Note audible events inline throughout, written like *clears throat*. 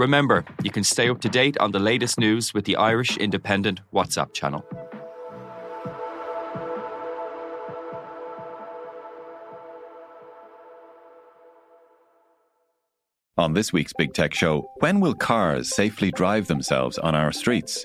Remember, you can stay up to date on the latest news with the Irish Independent WhatsApp channel. On this week's Big Tech Show, when will cars safely drive themselves on our streets?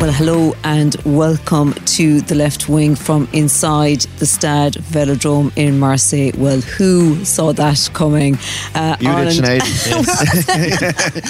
Well, hello and welcome to the left wing from inside the Stade Velodrome in Marseille. Well, who saw that coming? Uh, you Ireland. did, Sinead.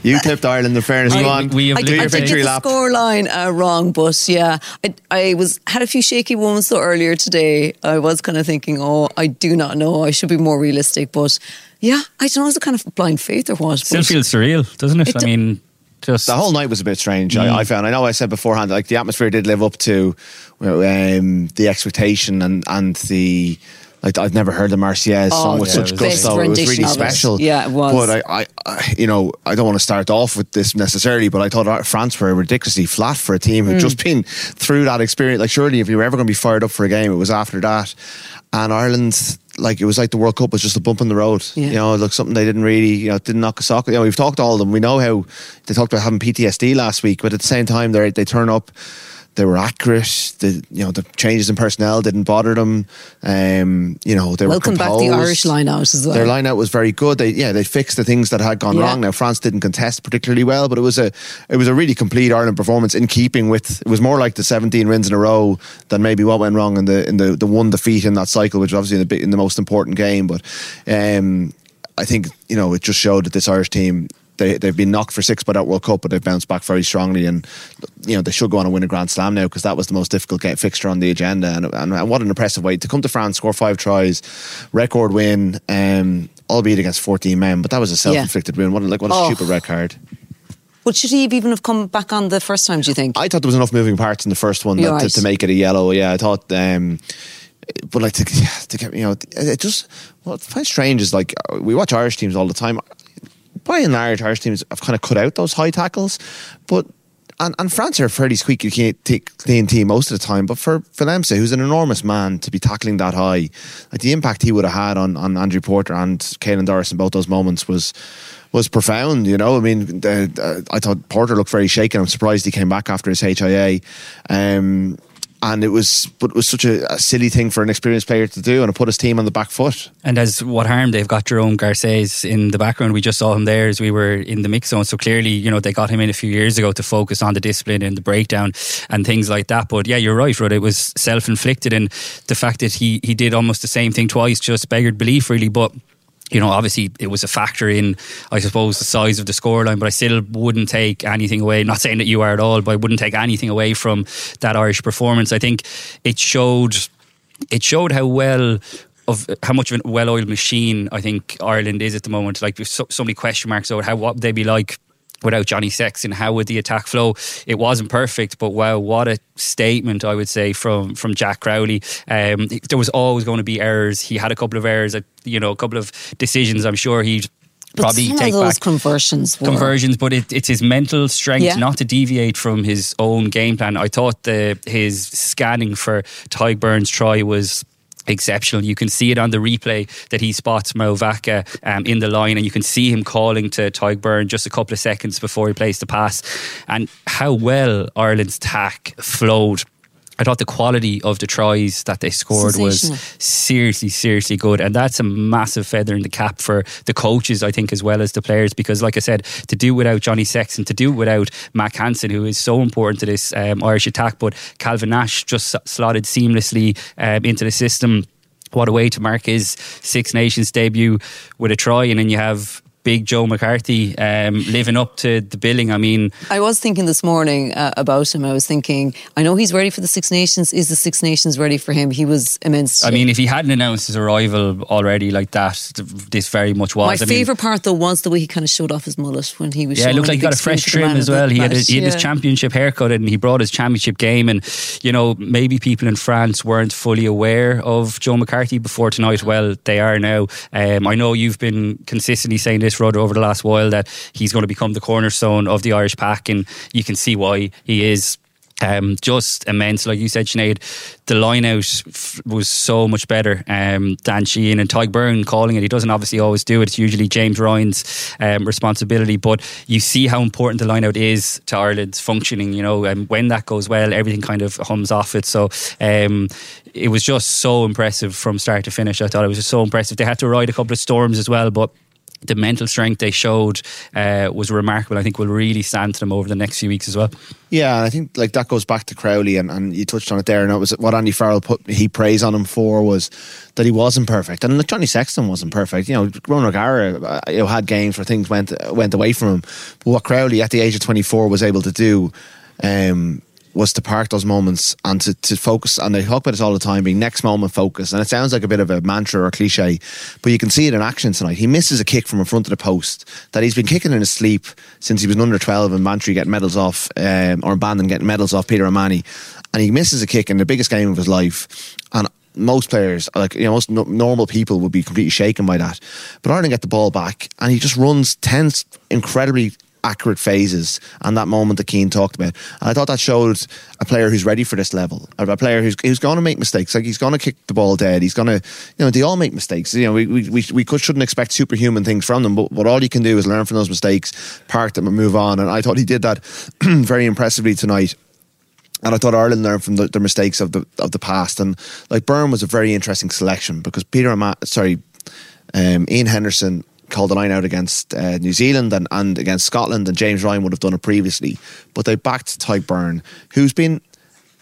*laughs* you tipped Ireland in fairness. I, Go on. We, we do your I victory lap. the scoreline uh, wrong, but yeah, I, I was had a few shaky moments though earlier today. I was kind of thinking, oh, I do not know. I should be more realistic, but yeah, I don't know. Is it kind of blind faith or what? Still feels surreal, doesn't it? it I mean just the whole night was a bit strange. Mm. I, I, found. I know I said beforehand, like the atmosphere did live up to um, the expectation and and the. Like I've never heard the Marseillaise oh, sung with yeah, such gusto. It was really special. It. Yeah, it was. But I, I, I, you know, I don't want to start off with this necessarily, but I thought France were ridiculously flat for a team who'd mm. just been through that experience. Like, surely, if you were ever going to be fired up for a game, it was after that. And Ireland, like it was like the World Cup was just a bump in the road. Yeah. You know, like something they didn't really, you know, didn't knock a sock. You know, we've talked to all of them. We know how they talked about having PTSD last week, but at the same time, they they turn up they were accurate. The you know the changes in personnel didn't bother them. Um, you know they welcome were back the Irish line out as well. Their lineout was very good. They yeah they fixed the things that had gone yeah. wrong. Now France didn't contest particularly well, but it was a it was a really complete Ireland performance in keeping with. It was more like the 17 wins in a row than maybe what went wrong in the in the the one defeat in that cycle, which was obviously in the in the most important game. But um, I think you know it just showed that this Irish team they they've been knocked for six by that World Cup, but they've bounced back very strongly, and you know they should go on and win a Grand Slam now because that was the most difficult get fixture on the agenda, and, and, and, what an impressive way to come to France, score five tries, record win, um, albeit against fourteen men, but that was a self inflicted yeah. win. What like what a oh. stupid red card. But should he even have come back on the first time? Do you think? I thought there was enough moving parts in the first one that, right. to, to, make it a yellow. Yeah, I thought. Um, but like to, *laughs* to get you know, it just what I find strange is like we watch Irish teams all the time by and large, Irish teams have kind of cut out those high tackles. But and, and France are fairly squeaky clean team most of the time. But for for who's an enormous man, to be tackling that high, like the impact he would have had on, on Andrew Porter and Caelan Doris in both those moments was was profound. You know, I mean, I thought Porter looked very shaken. I'm surprised he came back after his HIA. Um, and it was but it was such a, a, silly thing for an experienced player to do and it put his team on the back foot. And as what harm they've got Jerome Garces in the background. We just saw him there as we were in the mix zone. So clearly you know they got him in a few years ago to focus on the discipline and the breakdown and things like that. But yeah you're right Rud. It was self-inflicted and the fact that he he did almost the same thing twice just beggared belief really. But you know, obviously it was a factor in, I suppose, the size of the scoreline, but I still wouldn't take anything away. Not saying that you are at all, but I wouldn't take anything away from that Irish performance. I think it showed, it showed how well of how much of a well-oiled machine I think Ireland is at the moment. Like so, so many question marks over how what would they be like without Johnny Sexton, how would the attack flow? It wasn't perfect, but wow, what a statement I would say from from Jack Crowley. Um, there was always going to be errors. He had a couple of errors, you know, a couple of decisions. I'm sure he'd but probably take those back conversions. Were. Conversions, but it, it's his mental strength yeah. not to deviate from his own game plan. I thought the his scanning for Tadhg Beirne's try was exceptional. You can see it on the replay that he spots Mo Vaka um, in the line, and you can see him calling to Beirne just a couple of seconds before he plays the pass, and how well Ireland's tack flowed I thought the quality of the tries that they scored was seriously, seriously good. And that's a massive feather in the cap for the coaches, I think, as well as the players. Because, like I said, to do without Johnny Sexton, to do without Mack Hansen, who is so important to this um, Irish attack, but Calvin Nash just slotted seamlessly um, into the system what a way to mark his Six Nations debut with a try, and then you have big Joe McCarthy um, living up to the billing. I mean, I was thinking this morning uh, about him. I was thinking, I know he's ready for the Six Nations. Is the Six Nations ready for him? He was immense. I mean, if he hadn't announced his arrival already like that, this very much was. My favourite part though was the way he kind of showed off his mullet when he was. Yeah, it looked like he got a fresh trim as well. He had, a, he had yeah. his championship haircut and he brought his championship game. And you know, maybe people in France weren't fully aware of Joe McCarthy before tonight. Well, they are now. Um, I know you've been consistently saying this, Rod, over the last while that he's going to become the cornerstone of the Irish pack, and you can see why he is. Um, just immense, like you said, Sinead. The line out f- was so much better. Um, Dan Sheehan and Tadhg Beirne calling it. He doesn't obviously always do it. It's usually James Ryan's um, responsibility. But you see how important the line out is to Ireland's functioning. You know, and when that goes well, everything kind of hums off it. So um, it was just so impressive from start to finish. I thought it was just so impressive. They had to ride a couple of storms as well, but the mental strength they showed uh, was remarkable. I think will really stand to them over the next few weeks as well. Yeah, I think like that goes back to Crowley, and, and you touched on it there. And it was what Andy Farrell put he praised on him for was that he wasn't perfect, and like Johnny Sexton wasn't perfect. You know, Ronan O'Gara uh, you know, had games where things went went away from him, but what Crowley at the age of twenty four was able to do. Um, was to park those moments and to, to focus and they talk about this all the time being next moment focus and it sounds like a bit of a mantra or a cliche but you can see it in action tonight. He misses a kick from in front of the post that he's been kicking in his sleep since he was under 12 and Bantry getting medals off um, or Bandon getting medals off Peter O'Mahony and he misses a kick in the biggest game of his life. And most players, like you know, most normal people would be completely shaken by that. But Ireland get the ball back, and he just runs tense, incredibly accurate phases and that moment that Cian talked about. And I thought that showed a player who's ready for this level, a player who's, who's going to make mistakes. Like he's going to kick the ball dead. He's going to, you know, they all make mistakes. You know, we, we, we could, shouldn't expect superhuman things from them, but what all you can do is learn from those mistakes, park them and move on. And I thought he did that *clears throat* very impressively tonight. And I thought Ireland learned from the, the, mistakes of the of the past. And like Beirne was a very interesting selection because Peter, sorry, um, Ian Henderson called the line out against uh, New Zealand and, and against Scotland, and James Ryan would have done it previously. But they backed Tadhg Beirne, who's been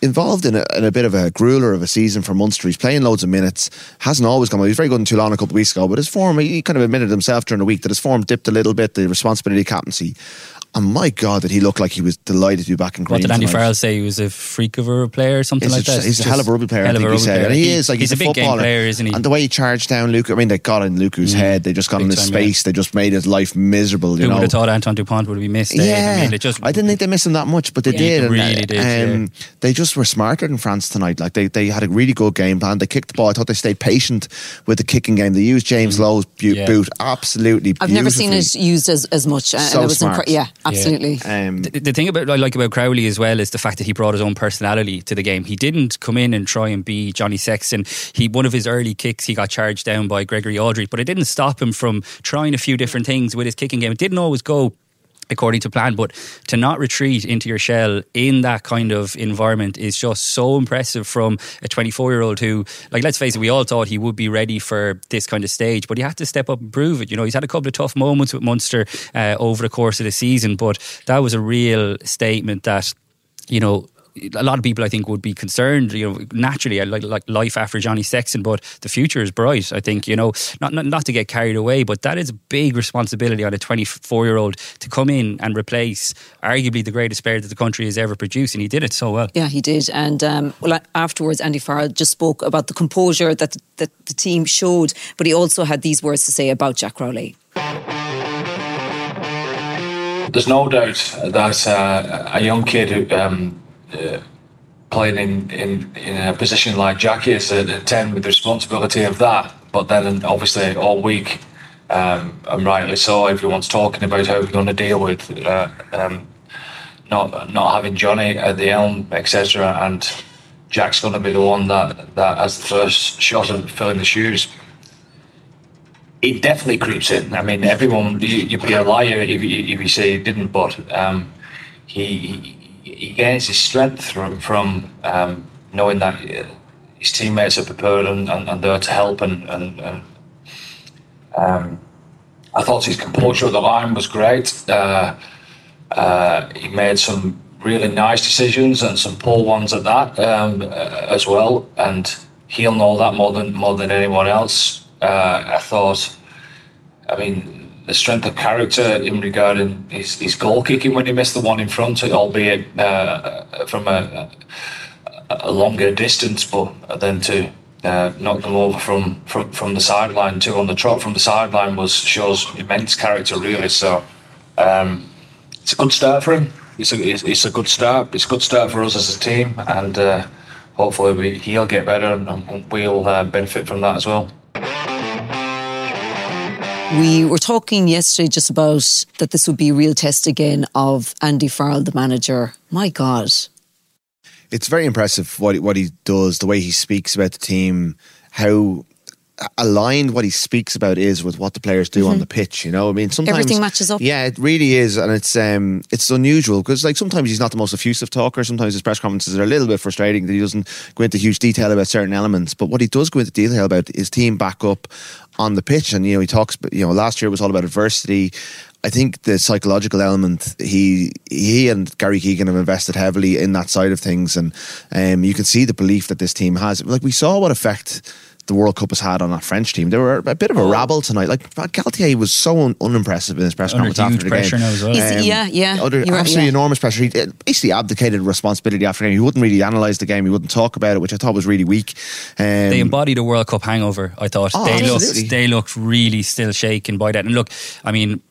involved in a, in a, bit of a grueler of a season for Munster. He's playing loads of minutes, hasn't always well. He was very good in Toulon a couple of weeks ago, but his form, he kind of admitted himself during the week that his form dipped a little bit, the responsibility captaincy. And my God, did he look like he was delighted to be back in Green? What did Andy tonight. Farrell say? He was a freak of a player or something he's like a, that? He's a hell of a rugby player, I think he said. And he, he is, like, he's, he's a, big footballer. player, isn't he? And the way he charged down Lucu, I mean, they got in Lucu's mm. head. They just got big in his time, space. Yeah. They just made his life miserable, you Who know? would have thought Antoine Dupont would be missed? Yeah. I, mean, just, I didn't think they missed him that much, but they yeah, did. They and, really did, um, yeah. They just were smarter than France tonight. Like, they, they had a really good game plan. They kicked the ball. I thought they stayed patient with the kicking game. They used James mm. Lowe's bu- boot absolutely I've never seen it used as, as much. Uh, so and it was smart. Yeah, absolutely. Um, the, the thing about about I like about Crowley as well is the fact that he brought his own personality to the game. He didn't come in and try and be Johnny Sexton. He one of his early kicks he got charged down by Gregory Alldritt, but it didn't stop him from trying a few different things with his kicking game. It didn't always go according to plan. But to not retreat into your shell in that kind of environment is just so impressive from a 24 year old who, like, let's face it, we all thought he would be ready for this kind of stage, but he had to step up and prove it. You know, he's had a couple of tough moments with Munster uh, over the course of the season, but that was a real statement that, you know, a lot of people I think would be concerned, you know, naturally like, like life after Johnny Sexton, but the future is bright. I think, you know, not, not not to get carried away, but that is a big responsibility on a 24 year old to come in and replace arguably the greatest player that the country has ever produced, and he did it so well. Yeah, he did. And um, well, afterwards, Andy Farrell just spoke about the composure that that the team showed, but he also had these words to say about Jack Crowley. There's no doubt that uh, a young kid who um, uh, playing in, in, in a position like Jackie is at, at 10 with the responsibility of that. But then obviously all week, um, and rightly so, everyone's talking about how we're going to deal with uh, um, not not having Johnny at the helm, etc. And Jack's going to be the one that, that has the first shot at filling the shoes. It definitely creeps in. I mean, everyone, you, would be a liar if you, if you say he didn't, but um, he, he gains his strength from, from um, knowing that uh, his teammates are prepared and, and, and there to help and, and, and um, I thought his composure at the line was great. Uh, uh, he made some really nice decisions and some poor ones at that um, uh, as well, and he'll know that more than more than anyone else. Uh, I thought, I mean, the strength of character in regarding his, his goal kicking when he missed the one in front, albeit uh, from a, a longer distance, but then to uh, knock them over from, from, from the sideline too on the trot from the sideline was shows immense character really. So um, it's a good start for him. It's a it's, a good start. It's a good start for us as a team, and uh, hopefully we, he'll get better and, we'll uh, benefit from that as well. We were talking yesterday just about that this would be a real test again of Andy Farrell, the manager. My God, it's very impressive what what he does, the way he speaks about the team, how aligned what he speaks about is with what the players do mm-hmm. on the pitch. You know, I mean, sometimes everything matches up. Yeah, it really is, and it's um, it's unusual because like sometimes he's not the most effusive talker. Sometimes his press conferences are a little bit frustrating that he doesn't go into huge detail about certain elements. But what he does go into detail about is team back up on the pitch, and you know, he talks. You know, last year was all about adversity. I think the psychological element he he and Gary Keegan have invested heavily in that side of things, and um, you can see the belief that this team has. Like we saw what effect the World Cup has had on that French team. They were a bit of a oh. rabble tonight. Like Galthié was so un- unimpressive in his press Under conference after the game. Well. Um, yeah, yeah. Under absolutely yeah. enormous pressure. He basically abdicated responsibility after the game. He wouldn't really analyse the game. He wouldn't talk about it, which I thought was really weak. Um, they embodied a World Cup hangover. I thought oh, they absolutely. looked they looked really still shaken by that. And look, I mean,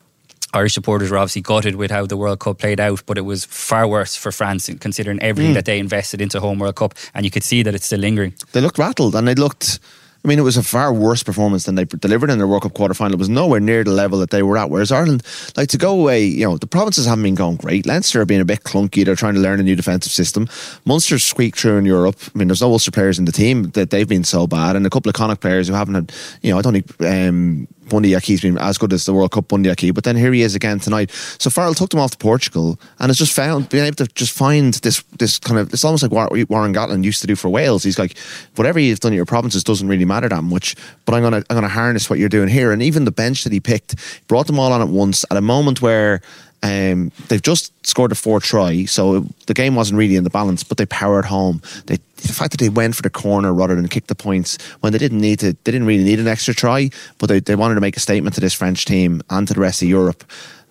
Irish supporters were obviously gutted with how the World Cup played out, but it was far worse for France considering everything mm. that they invested into home World Cup, and you could see that it's still lingering. They looked rattled, and they looked I mean, it was a far worse performance than they delivered in their World Cup quarterfinal. It was nowhere near the level that they were at. Whereas Ireland, like to go away, you know, the provinces haven't been going great. Leinster are being a bit clunky. They're trying to learn a new defensive system. Munster's squeaked through in Europe. I mean, there's no Ulster players in the team that they've been so bad, and a couple of Connacht players who haven't had, you know, I don't think um, Bundee Aki's been as good as the World Cup Bundee Aki, but then here he is again tonight. So Farrell took them off to Portugal and has just found being able to just find this this kind of it's almost like Warren Gatland used to do for Wales. He's like, whatever you've done in your provinces doesn't really matter that much, but I'm gonna I'm gonna harness what you're doing here. And even the bench that he picked brought them all on at once at a moment where um, they've just scored a four try, so the game wasn't really in the balance, but they powered home. They, the fact that they went for the corner rather than kick the points when they didn't need to, they didn't really need an extra try, but they, they wanted to make a statement to this French team and to the rest of Europe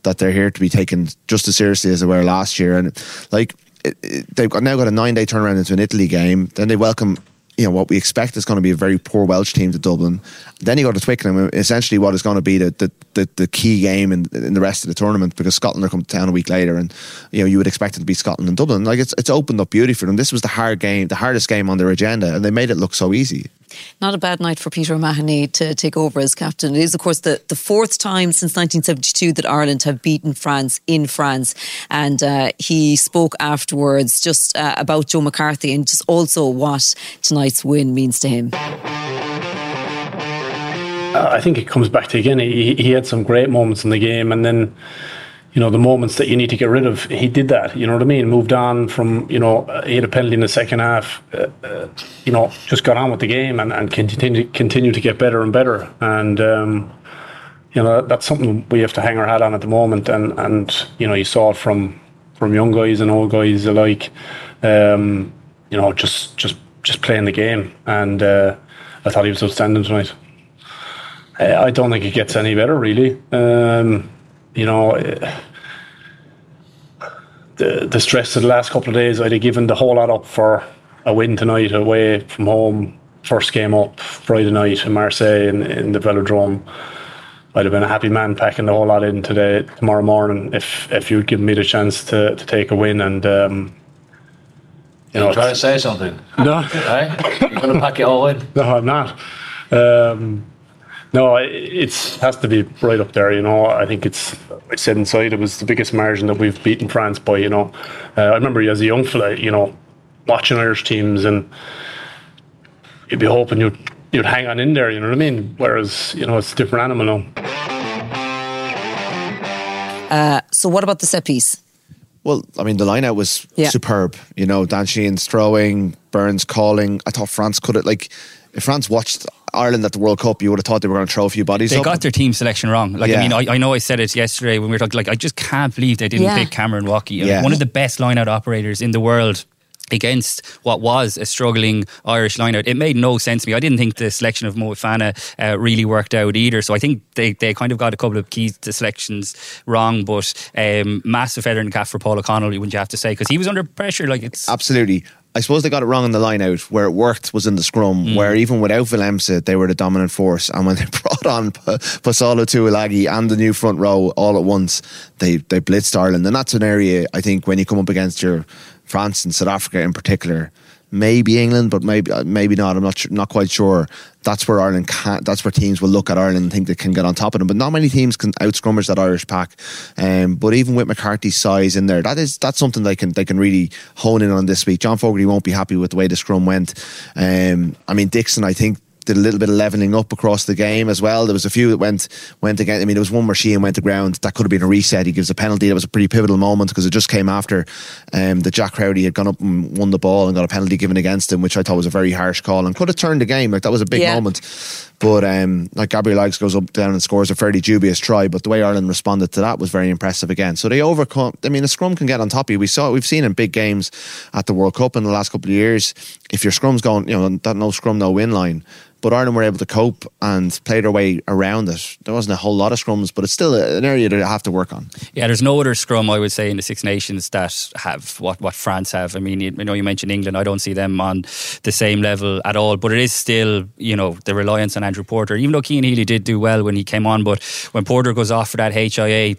that they're here to be taken just as seriously as they were last year. And like, they've now got a nine day turnaround into an Italy game. Then they welcome you know what we expect is going to be a very poor Welsh team to Dublin. Then you go to Twickenham, essentially what is going to be the the, the, the key game in, in the rest of the tournament because Scotland are coming to town a week later, and you know you would expect it to be Scotland and Dublin. Like it's it's opened up beauty for them. This was the hard game, the hardest game on their agenda, and they made it look so easy. Not a bad night for Peter O'Mahony to take over as captain. It is, of course, the, the fourth time since 1972 that Ireland have beaten France in France. And uh, he spoke afterwards just uh, about Joe McCarthy and just also what tonight's win means to him. I think it comes back to again, he, he had some great moments in the game and then you know, the moments that you need to get rid of, he did that. You know what I mean? Moved on from, you know, he had a penalty in the second half. Uh, uh, you know, just got on with the game and, and continue continue to get better and better. And um, you know, that's something we have to hang our hat on at the moment. And and you know, you saw it from from young guys and old guys alike. Um, you know, just just just playing the game. And uh, I thought he was outstanding tonight. Uh, I don't think it gets any better, really. Um, you know, the the stress of the last couple of days, I'd have given the whole lot up for a win tonight away from home. First game up Friday night in Marseille in, in the Velodrome. I'd have been a happy man packing the whole lot in today, tomorrow morning, if if you'd given me the chance to, to take a win. And um, you know, try to say something. No, hey? you're going to pack it all in. No, I'm not. Um, no, it has to be right up there. You know, I think it's. I said inside it was the biggest margin that we've beaten France by. You know, uh, I remember as a young fella, you know, watching Irish teams and you'd be hoping you'd you'd hang on in there. You know what I mean? Whereas you know it's a different animal now. Uh, so what about the set piece? Well, I mean, the line out was yeah. superb. You know, Dan Sheehan's throwing, Beirne's calling. I thought France could have like if France watched Ireland at the World Cup, you would have thought they were going to throw a few bodies. They up. got their team selection wrong. Like yeah. I mean, I, I, know I said it yesterday when we were talking. Like I just can't believe they didn't yeah. pick Cameron Woki, yeah. one of the best line-out operators in the world against what was a struggling Irish lineout. It made no sense to me. I didn't think the selection of Moefana uh, really worked out either. So I think they, they kind of got a couple of key to selections wrong. But um, massive feather in the cap for Paul O'Connell, wouldn't you have to say? Because he was under pressure. Like it's absolutely. I suppose they got it wrong in the line out. Where it worked was in the scrum, mm. where even without Willemse, they were the dominant force. And when they *laughs* brought on P- Posolo Tuilagi and the new front row all at once, they, they blitzed Ireland. And that's an area, I think, when you come up against your France and South Africa in particular, maybe England, but maybe uh, maybe not. I'm not sure, not quite sure. That's where Ireland can. That's where teams will look at Ireland and think they can get on top of them. But not many teams can outscrummage that Irish pack. Um, but even with McCarthy's size in there, that is that's something they can they can really hone in on this week. John Fogarty won't be happy with the way the scrum went. Um, I mean Dickson, I think did a little bit of leveling up across the game as well. There was a few that went went again. I mean, there was one where Sheehan went to ground. That could have been a reset. He gives a penalty. That was a pretty pivotal moment because it just came after um, the Jack Crowley had gone up and won the ball and got a penalty given against him, which I thought was a very harsh call and could have turned the game. Like that was a big yeah. moment. But um, like Gabrillagues goes up down and scores a fairly dubious try, but the way Ireland responded to that was very impressive again. So they overcome. I mean, a scrum can get on top of you. We saw we've seen in big games at the World Cup in the last couple of years. If your scrum's going, you know, that no scrum, no win line but Ireland were able to cope and play their way around it. There wasn't a whole lot of scrums, but it's still an area that have to work on. Yeah, there's no other scrum I would say in the Six Nations that have what, what France have. I mean, you, know, you mentioned England. I don't see them on the same level at all, but it is still, you know, the reliance on Andrew Porter. Even though Cian Healy did do well when he came on, but when Porter goes off for that HIA,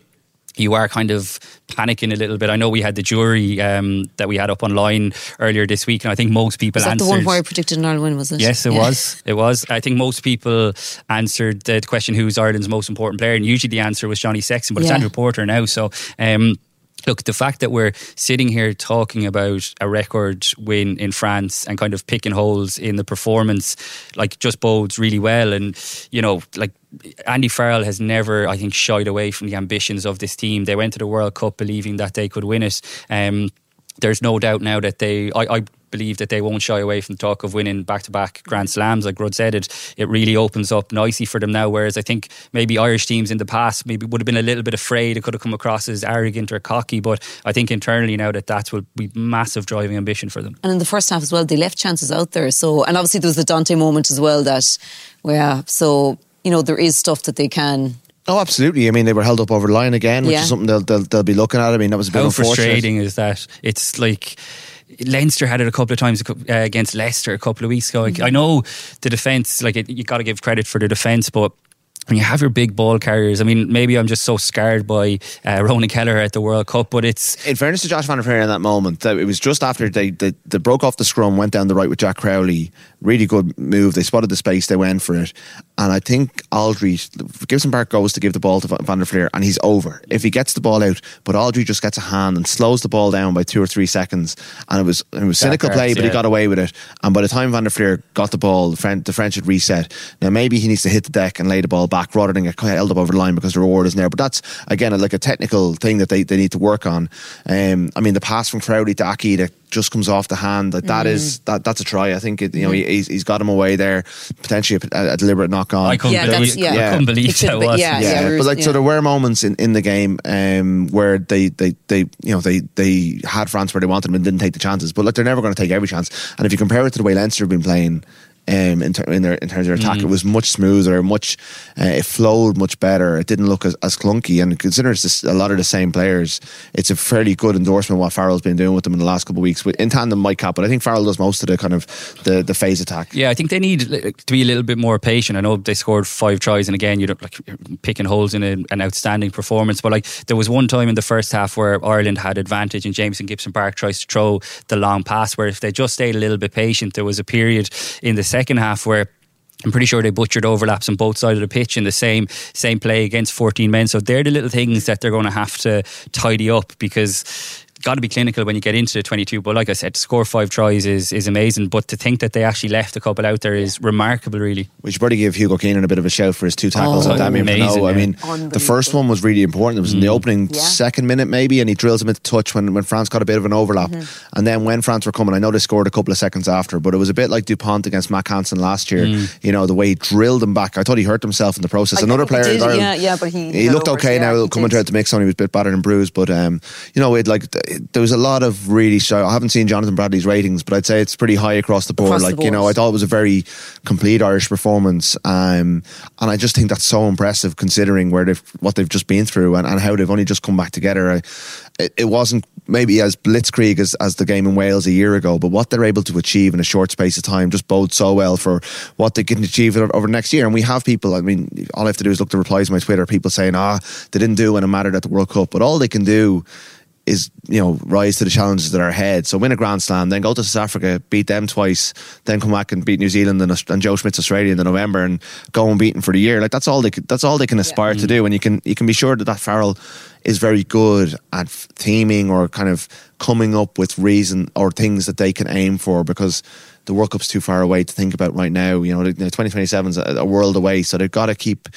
you are kind of panicking a little bit. I know we had the jury um, that we had up online earlier this week, and I think most people was that answered. the one where I predicted an Ireland win, was it? Yes, it yeah. was. It was. I think most people answered the question, "Who's Ireland's most important player?" And usually the answer was Johnny Sexton, but yeah. it's Andrew Porter now. So. Um, look, the fact that we're sitting here talking about a record win in France and kind of picking holes in the performance, like just bodes really well. And, you know, like Andy Farrell has never, I think, shied away from the ambitions of this team. They went to the World Cup believing that they could win it. Um, there's no doubt now that they. I, I, believe that they won't shy away from the talk of winning back-to-back Grand Slams. Like Rod said, it it really opens up nicely for them now. Whereas I think maybe Irish teams in the past maybe would have been a little bit afraid. It could have come across as arrogant or cocky. But I think internally now that that will be massive driving ambition for them. And in the first half as well, they left chances out there. So and obviously there was the Dante moment as well. That yeah, so you know, there is stuff that they can Oh, absolutely. I mean, they were held up over the line again, which yeah. is something they'll, they'll, they'll be looking at. I mean, that was a bit How frustrating is that? It's like Leinster had it a couple of times uh, against Leicester a couple of weeks ago. Mm-hmm. I know the defence, like you got to give credit for the defence, but when you have your big ball carriers, I mean, maybe I'm just so scared by uh, Ronan Kelleher at the World Cup, but it's. In fairness to Josh Van der Flier in that moment, it was just after they, they, they, broke off the scrum, went down the right with Jack Crowley. Really good move. They spotted the space, they went for it. And I think Alldritt, Gibson Park goes to give the ball to Van der Flier, and he's over. If he gets the ball out, but Alldritt just gets a hand and slows the ball down by two or three seconds. And it was it was cynical play, but yeah. he got away with it. And by the time Van der Flier got the ball, the French, the French had reset. Now, maybe he needs to hit the deck and lay the ball back rather than get held up over the line because the reward isn't there. But that's again like a technical thing that they, they need to work on. Um, I mean, the pass from Crowley to Aki that just comes off the hand. Like that mm. is that that's a try. I think it, you know he, he's, he's got him away there. Potentially a, a deliberate knock on. I couldn't yeah, believe, yeah. I couldn't believe that was. Yeah, yeah, yeah, but like so there were moments in, in the game um, where they, they they you know they they had France where they wanted them and didn't take the chances. But like they're never going to take every chance. And if you compare it to the way Leinster have been playing um, in, ter- in, their, in terms of their attack. Mm. It was much smoother, much uh, it flowed much better. It didn't look as, as clunky. And considering it's a lot of the same players, it's a fairly good endorsement what Farrell's been doing with them in the last couple of weeks. In tandem, Mike Catt, but I think Farrell does most of the kind of the, the phase attack. Yeah, I think they need to be a little bit more patient. I know they scored five tries, and again, you're like picking holes in a, an outstanding performance. But like there was one time in the first half where Ireland had advantage, and Jamison Gibson Park tries to throw the long pass. Where if they just stayed a little bit patient, there was a period in the second half where I'm pretty sure they butchered overlaps on both sides of the pitch in the same same play against 14 men. So they're the little things that they're going to have to tidy up because got to be clinical when you get into the 22. But like I said, to score five tries is, is amazing. But to think that they actually left a couple out there is remarkable, really. We should probably give Hugo Keenan a bit of a shout for his two tackles oh, on Damian amazing, yeah. I mean, the first one was really important. It was mm. in the mm. opening yeah. second minute, maybe, and he drills him into touch when, when France got a bit of an overlap. Mm-hmm. And then when France were coming, I know they scored a couple of seconds after, but it was a bit like Dupont against Mack Hansen last year. Mm. You know, the way he drilled him back. I thought he hurt himself in the process. Another player, did, yeah, yeah, but he, he looked okay now coming throughout the mix. Only was a bit battered and bruised, but um, you know, it like there was a lot of really. show. I haven't seen Jonathan Bradley's ratings, but I'd say it's pretty high across the board. Across like the you know, I thought it was a very complete Irish performance, um, and I just think that's so impressive considering where they've what they've just been through and, and how they've only just come back together. I, it, it wasn't maybe as blitzkrieg as, as the game in Wales a year ago, but what they're able to achieve in a short space of time just bodes so well for what they can achieve over next year. And we have people, I mean, all I have to do is look the replies on my Twitter, people saying, ah, they didn't do when it mattered at the World Cup, but all they can do is you know rise to the challenges that are ahead. So win a Grand Slam, then go to South Africa, beat them twice, then come back and beat New Zealand and, and Joe Schmidt's Australia in the November, and go and unbeaten for the year. Like that's all they that's all they can aspire yeah. to mm. do, and you can you can be sure that that Farrell is very good at theming or kind of coming up with reason or things that they can aim for because the World Cup's too far away to think about right now. You know, 2027 is a world away, so they've got to keep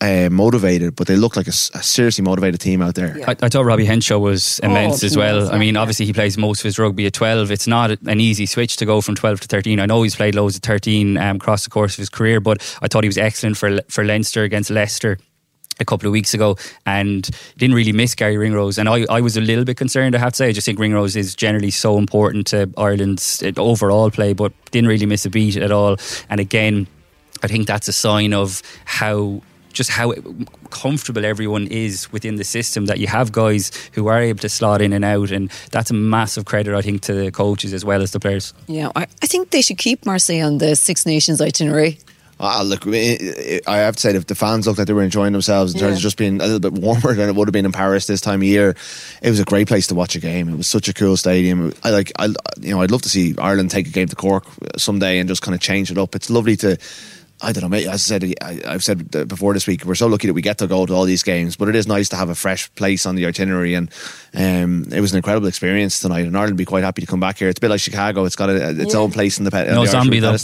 uh, motivated, but they look like a, a seriously motivated team out there. Yeah. I, I, thought Robbie Henshaw was oh, immense oh, as well. Nice, I mean, yeah. obviously he plays most of his rugby at 12. It's not an easy switch to go from 12 to 13. I know he's played loads of 13 um, across the course of his career, but I thought he was excellent for for Leinster against Leicester a couple of weeks ago and didn't really miss Garry Ringrose. And I, I was a little bit concerned, I have to say. I just think Ringrose is generally so important to Ireland's overall play, but didn't really miss a beat at all. And again, I think that's a sign of how just how comfortable everyone is within the system that you have guys who are able to slot in and out and that's a massive credit I think to the coaches as well as the players yeah I, I think they should keep Marseille on the Six Nations itinerary Ah, look, I have to say, if the fans looked like they were enjoying themselves in terms yeah. of just being a little bit warmer than it would have been in Paris this time of year, it was a great place to watch a game. It was such a cool stadium. I like, I, you know, I'd love to see Ireland take a game to Cork someday and just kind of change it up. It's lovely to I don't know, mate. As I said, I, have said before this week, we're so lucky that we get to go to all these games. But it is nice to have a fresh place on the itinerary, and um, it was an incredible experience tonight. And Ireland be quite happy to come back here. It's a bit like Chicago; it's got a, its yeah. own place in the no the zombie though.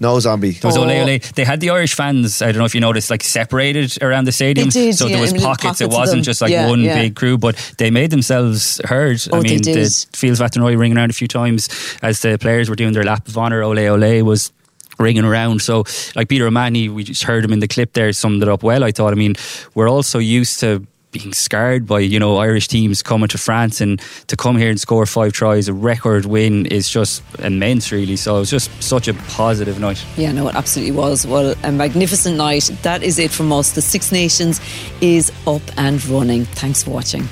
No zombie. There was oh. ole ole. They had the Irish fans. I don't know if you noticed, like separated around the stadium. Did, so yeah, there was pockets. pockets. It wasn't just like yeah, one big crew, but they made themselves heard. Oh, I mean, the Fields of Athenry ringing around a few times as the players were doing their lap of honour. Ole ole was ringing around. So, like Peter O'Mahony, we just heard him in the clip there, summed it up well. I thought. I mean, we're also used to being scarred by you know Irish teams coming to France and to come here and score five tries, a record win is just immense, really. So it was just such a positive night. Yeah, no, it absolutely was. Well, a magnificent night. That is it from us. The Six Nations is up and running. Thanks for watching.